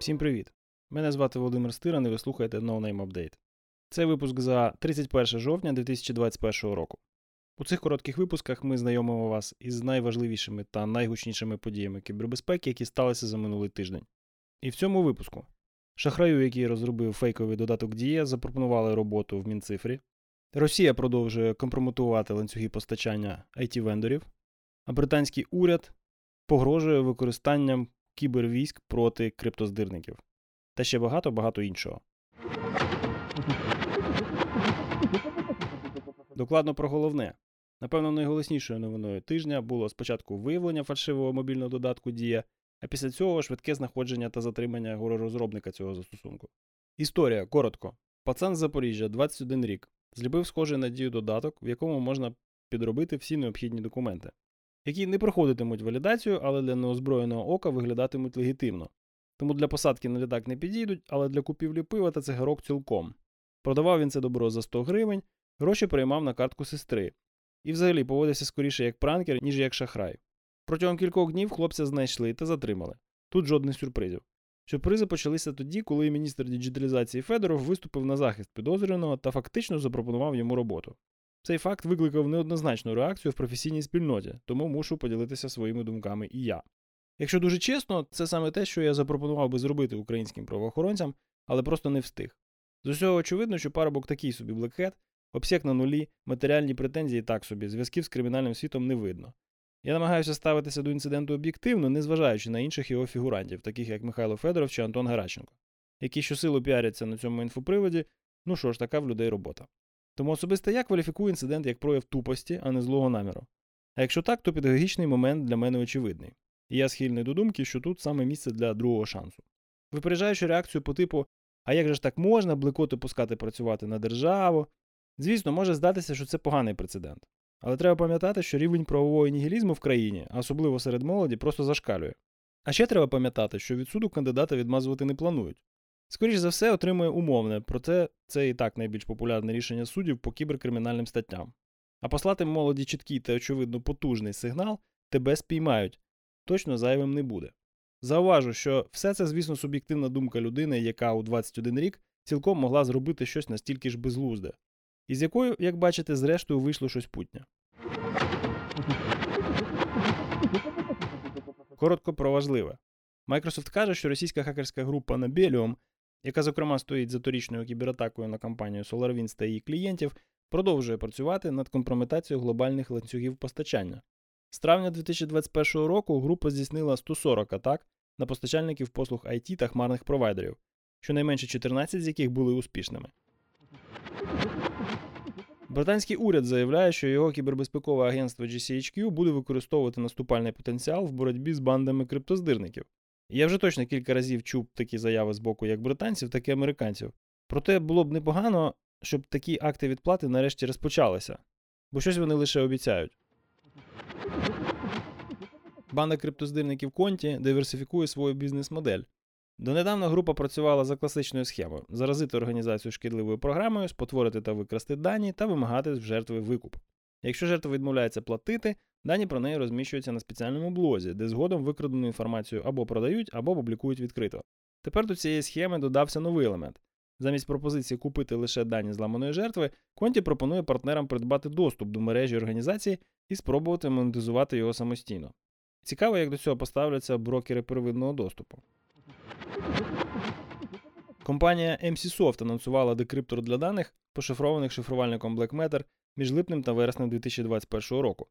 Всім привіт! Мене звати Володимир Стиран і ви слухаєте No Name Update. Це випуск за 31 жовтня 2021 року. У цих коротких випусках ми знайомимо вас із найважливішими та найгучнішими подіями кібербезпеки, які сталися за минулий тиждень. І в цьому випуску шахраю, який розробив фейковий додаток Дія, запропонували роботу в Мінцифрі. Росія продовжує компрометувати ланцюги постачання it вендорів а британський уряд погрожує використанням кібервійськ проти криптоздирників та ще багато-багато іншого. Докладно про головне. Напевно, найголоснішою новиною тижня було спочатку виявлення фальшивого мобільного додатку Дія, а після цього швидке знаходження та затримання горорозробника цього застосунку. Історія коротко. Пацан з Запоріжжя, 21 рік, зліпив схожий на дію додаток, в якому можна підробити всі необхідні документи, які не проходитимуть валідацію, але для неозброєного ока виглядатимуть легітимно. Тому для посадки на літак не підійдуть, але для купівлі пива та цигарок цілком. Продавав він це добро за 100 гривень, гроші приймав на картку сестри. І взагалі поводився скоріше як пранкер, ніж як шахрай. Протягом кількох днів хлопця знайшли та затримали. Тут жодних сюрпризів. Сюрпризи почалися тоді, коли міністр діджиталізації Федоров виступив на захист підозрюваного та фактично запропонував йому роботу. Цей факт викликав неоднозначну реакцію в професійній спільноті, тому мушу поділитися своїми думками і я. Якщо дуже чесно, це саме те, що я запропонував би зробити українським правоохоронцям, але просто не встиг. З усього очевидно, що парубок такий собі блекхет, обсяг на нулі, матеріальні претензії так собі, зв'язків з кримінальним світом не видно. Я намагаюся ставитися до інциденту об'єктивно, незважаючи на інших його фігурантів, таких як Михайло Федоров чи Антон Геращенко, які щосилу піаряться на цьому інфоприводі, ну що ж, така в людей робота. Тому особисто я кваліфікую інцидент як прояв тупості, а не злого наміру. А якщо так, то педагогічний момент для мене очевидний. І я схильний до думки, що тут саме місце для другого шансу. Випереджаючи реакцію по типу, а як же ж так можна блекоти пускати працювати на державу? Звісно, може здатися, що це поганий прецедент. Але треба пам'ятати, що рівень правового нігілізму в країні, особливо серед молоді, просто зашкалює. А ще треба пам'ятати, що від суду кандидата відмазувати не планують. Скоріше за все, отримує умовне, проте це і так найбільш популярне рішення суддів по кіберкримінальним статтям. А послати молоді чіткий та, очевидно, потужний сигнал тебе спіймають, точно зайвим не буде. Зауважу, що все це, звісно, суб'єктивна думка людини, яка у 21 рік цілком могла зробити щось настільки ж безглузде, і з якою, як бачите, зрештою вийшло щось путнє. Коротко про важливе. Microsoft каже, що російська хакерська група Nabelium, яка, зокрема, стоїть за торічною кібератакою на компанію SolarWinds та її клієнтів, продовжує працювати над компрометацією глобальних ланцюгів постачання. З травня 2021 року група здійснила 140 атак на постачальників послуг IT та хмарних провайдерів, щонайменше 14 з яких були успішними. Британський уряд заявляє, що його кібербезпекове агентство GCHQ буде використовувати наступальний потенціал в боротьбі з бандами криптоздирників. Я вже точно кілька разів чув такі заяви з боку як британців, так і американців. Проте було б непогано, щоб такі акти відплати нарешті розпочалися, бо щось вони лише обіцяють. Банда криптоздирників Конті диверсифікує свою бізнес-модель. Донедавна група працювала за класичною схемою: заразити організацію шкідливою програмою, спотворити та викрасти дані та вимагати з жертви викуп. Якщо жертва відмовляється платити, дані про неї розміщуються на спеціальному блозі, де згодом викрадену інформацію або продають, або публікують відкрито. Тепер до цієї схеми додався новий елемент. Замість пропозиції купити лише дані зламаної жертви, Конті пропонує партнерам придбати доступ до мережі організації і спробувати монетизувати його самостійно. Цікаво, як до цього поставляться брокери первинного доступу. Компанія MC-Soft анонсувала декриптор для даних, пошифрованих шифрувальником BlackMatter між липнем та вереснем 2021 року.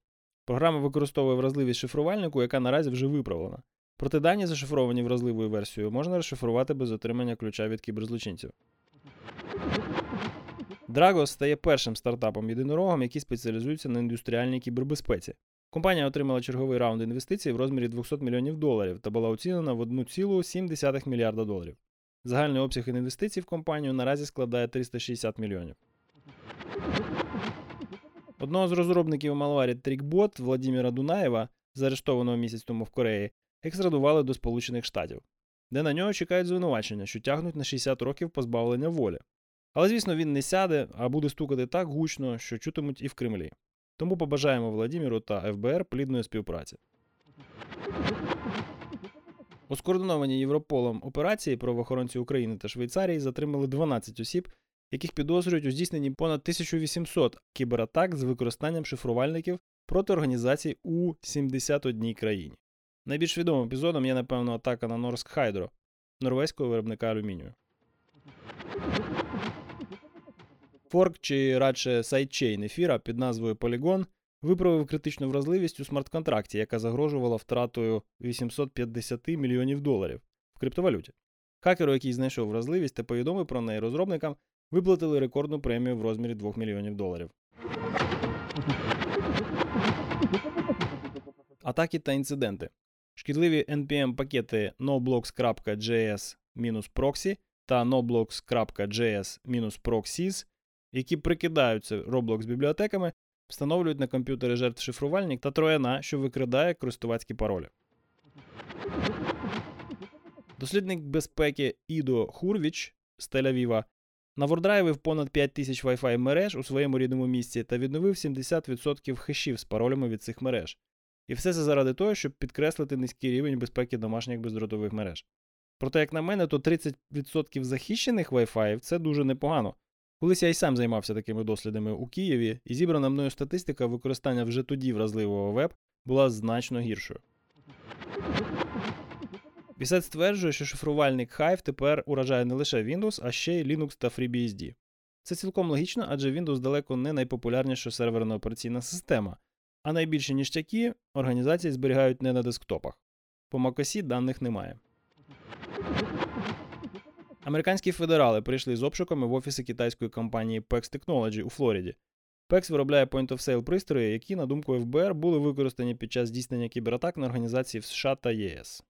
Програма використовує вразливість шифрувальнику, яка наразі вже виправлена. Проте дані, зашифровані вразливою версією, можна розшифрувати без отримання ключа від кіберзлочинців. Dragos стає першим стартапом єдинорогом, який спеціалізується на індустріальній кібербезпеці. Компанія отримала черговий раунд інвестицій в розмірі 200 мільйонів доларів та була оцінена в 1,7 мільярда доларів. Загальний обсяг інвестицій в компанію наразі складає 360 мільйонів. Одного з розробників Malware TrickBot Владимира Дунаєва, заарештованого місяць тому в Кореї, екстрадували до Сполучених Штатів, де на нього чекають звинувачення, що тягнуть на 60 років позбавлення волі. Але, звісно, він не сяде, а буде стукати так гучно, що чутимуть і в Кремлі. Тому побажаємо Владіміру та ФБР плідної співпраці. У скоординованій Європолом операції правоохоронці України та Швейцарії затримали 12 осіб, яких підозрюють у здійсненні понад 1800 кібератак з використанням шифрувальників проти організацій у 71 країні. Найбільш відомим епізодом є, напевно, атака на Norsk Hydro, норвезького виробника алюмінію. Форк чи радше сайдчейн ефіра під назвою Polygon виправив критичну вразливість у смарт-контракті, яка загрожувала втратою 850 мільйонів доларів в криптовалюті. Хакеру, який знайшов вразливість та повідомив про неї розробникам, виплатили рекордну премію в розмірі 2 мільйонів доларів. Атаки та інциденти. Шкідливі npm пакети noblocks.js-proxy та noblocks.js-proxies, які прикидаються Roblox бібліотеками, встановлюють на комп'ютери жертв шифрувальник та трояна, що викрадає користувацькі паролі. Дослідник безпеки Ідо Хурвіч з Тель-Авіва навордрайвив понад 5 тисяч Wi-Fi мереж у своєму рідному місці та відновив 70% хешів з паролями від цих мереж. І все це заради того, щоб підкреслити низький рівень безпеки домашніх бездротових мереж. Проте, як на мене, то 30% захищених Wi-Fi це дуже непогано. Колись я й сам займався такими дослідами у Києві, і зібрана мною статистика використання вже тоді вразливого веб була значно гіршою. Бісет стверджує, що шифрувальник Hive тепер уражає не лише Windows, а ще й Linux та FreeBSD. Це цілком логічно, адже Windows далеко не найпопулярніша серверна операційна система, а найбільші ніштяки організації зберігають не на десктопах. По MacOS даних немає. Американські федерали прийшли з обшуками в офіси китайської компанії PEX Technology у Флориді. PEX виробляє point-of-sale пристрої, які, на думку ФБР, були використані під час здійснення кібератак на організації в США та ЄС.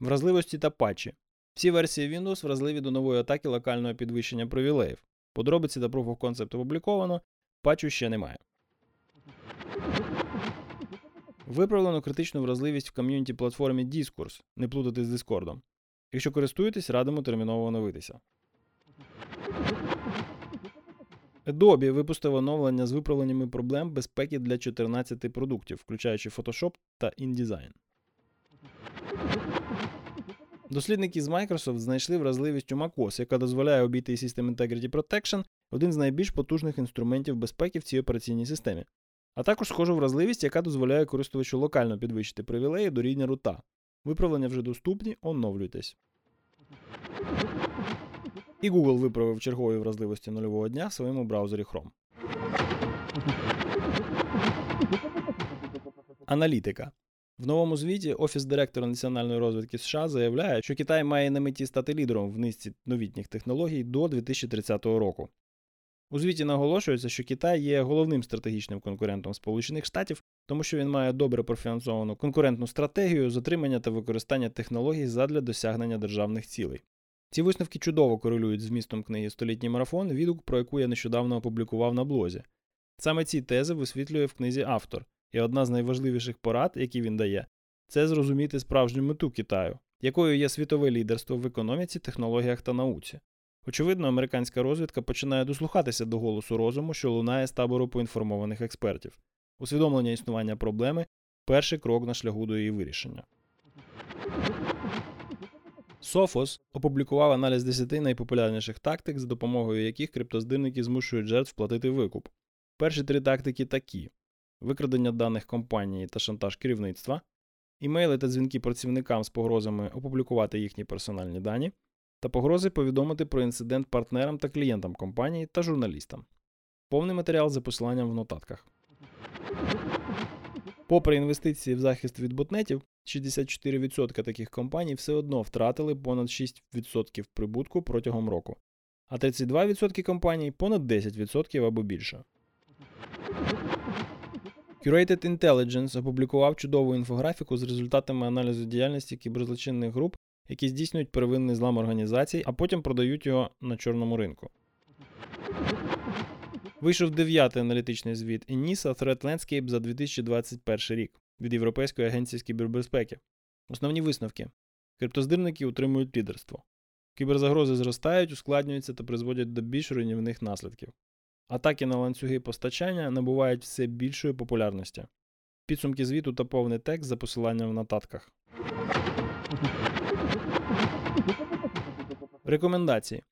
Вразливості та патчі. Всі версії Windows вразливі до нової атаки локального підвищення привілеїв. Подробиці та Proof of Concept опубліковано, патчу ще немає. Виправлено критичну вразливість в ком'юніті платформі Discourse, не плутати з Discord. Якщо користуєтесь, радимо терміново оновитися. Adobe випустив оновлення з виправленнями проблем безпеки для 14 продуктів, включаючи Photoshop та InDesign. Дослідники з Microsoft знайшли вразливість у macOS, яка дозволяє обійти System Integrity Protection, один з найбільш потужних інструментів безпеки в цій операційній системі. А також схожу вразливість, яка дозволяє користувачу локально підвищити привілеї до рівня рута. Виправлення вже доступні, оновлюйтесь. І Google виправив чергові вразливості нульового дня в своєму браузері Chrome. Аналітика. В новому звіті Офіс директора національної розвідки США заявляє, що Китай має на меті стати лідером в низці новітніх технологій до 2030 року. У звіті наголошується, що Китай є головним стратегічним конкурентом Сполучених Штатів, тому що він має добре профінансовану конкурентну стратегію затримання та використання технологій задля досягнення державних цілей. Ці висновки чудово корелюють з змістом книги Столітній марафон, відгук, про яку я нещодавно опублікував на блозі. Саме ці тези висвітлює в книзі автор, і одна з найважливіших порад, які він дає, це зрозуміти справжню мету Китаю, якою є світове лідерство в економіці, технологіях та науці. Очевидно, американська розвідка починає дослухатися до голосу розуму, що лунає з табору поінформованих експертів. Усвідомлення існування проблеми перший крок на шляху до її вирішення. Софос опублікував аналіз 10 найпопулярніших тактик, за допомогою яких криптоздирники змушують жертв платити викуп. Перші три тактики такі: викрадення даних компанії та шантаж керівництва, імейли та дзвінки працівникам з погрозами опублікувати їхні персональні дані, та погрози повідомити про інцидент партнерам та клієнтам компанії та журналістам. Повний матеріал за посиланням в нотатках. Попри інвестиції в захист від ботнетів, 64% таких компаній все одно втратили понад 6% прибутку протягом року, а 32% компаній понад 10% або більше. Curated Intelligence опублікував чудову інфографіку з результатами аналізу діяльності кіберзлочинних груп, які здійснюють первинний злам організацій, а потім продають його на чорному ринку. Вийшов дев'ятий аналітичний звіт ENISA Threat Landscape за 2021 рік від Європейської агенції з кібербезпеки. Основні висновки: криптоздирники утримують лідерство. Кіберзагрози зростають, ускладнюються та призводять до більш руйнівних наслідків. Атаки на ланцюги постачання набувають все більшої популярності. Підсумки звіту та повний текст за посиланням в нотатках. Рекомендації.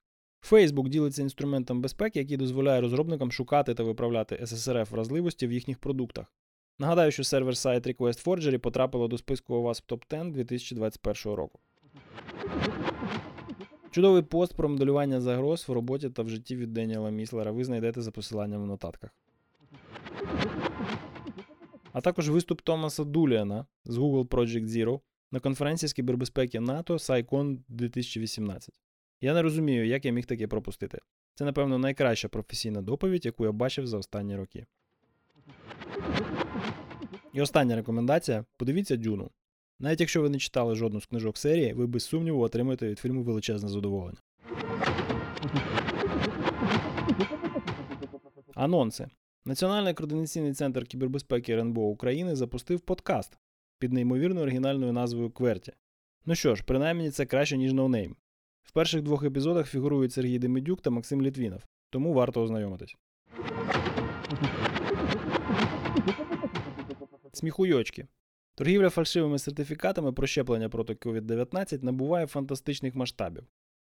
Facebook ділиться інструментом безпеки, який дозволяє розробникам шукати та виправляти SSRF вразливості в їхніх продуктах. Нагадаю, що сервер сайт Request Forgery потрапило до списку OWASP Top 10 2021 року. Чудовий пост про моделювання загроз в роботі та в житті від Деніела Міслера ви знайдете за посиланням в нотатках. А також виступ Томаса Дуліана з Google Project Zero на конференції з кібербезпеки НАТО SciCon 2018. Я не розумію, як я міг таке пропустити. Це, напевно, найкраща професійна доповідь, яку я бачив за останні роки. І остання рекомендація: подивіться Дюну. Навіть якщо ви не читали жодну з книжок серії, ви без сумніву отримаєте від фільму величезне задоволення. Анонси. Національний координаційний центр кібербезпеки РНБО України запустив подкаст під неймовірно оригінальною назвою QWERTY. Ну що ж, принаймні це краще, ніж No Name. В перших двох епізодах фігурують Сергій Демидюк та Максим Літвінов, тому варто ознайомитись. Сміхуйочки. Торгівля фальшивими сертифікатами про щеплення проти COVID-19 набуває фантастичних масштабів.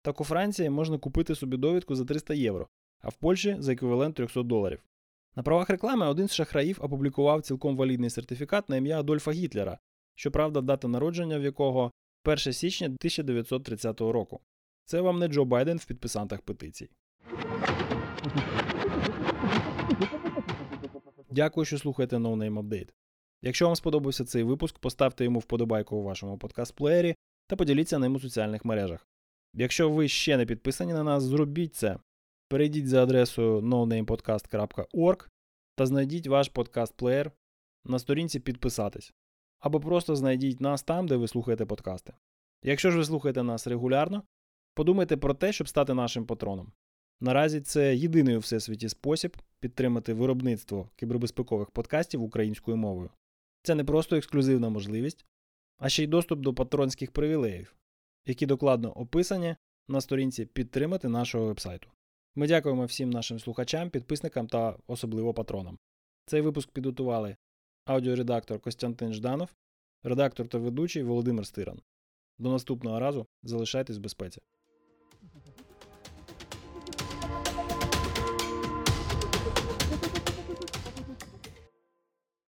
Так у Франції можна купити собі довідку за 300 євро, а в Польщі за еквівалент 300 доларів. На правах реклами один з шахраїв опублікував цілком валідний сертифікат на ім'я Адольфа Гітлера, щоправда, дата народження в якого 1 січня 1930 року. Це вам не Джо Байден в підписантах петицій. Дякую, що слухаєте No Name Update. Якщо вам сподобався цей випуск, поставте йому вподобайку у вашому подкаст-плеєрі та поділіться ним у соціальних мережах. Якщо ви ще не підписані на нас, зробіть це. Перейдіть за адресою nonamepodcast.org та знайдіть ваш подкаст-плеєр на сторінці підписатись. Або просто знайдіть нас там, де ви слухаєте подкасти. Якщо ж ви слухаєте нас регулярно, подумайте про те, щоб стати нашим патроном. Наразі це єдиний у всесвіті спосіб підтримати виробництво кібербезпекових подкастів українською мовою. Це не просто ексклюзивна можливість, а ще й доступ до патронських привілеїв, які докладно описані на сторінці підтримати нашого вебсайту. Ми дякуємо всім нашим слухачам, підписникам та особливо патронам. Цей випуск підготували аудіоредактор Костянтин Жданов, редактор та ведучий Володимир Стиран. До наступного разу залишайтесь в безпеці.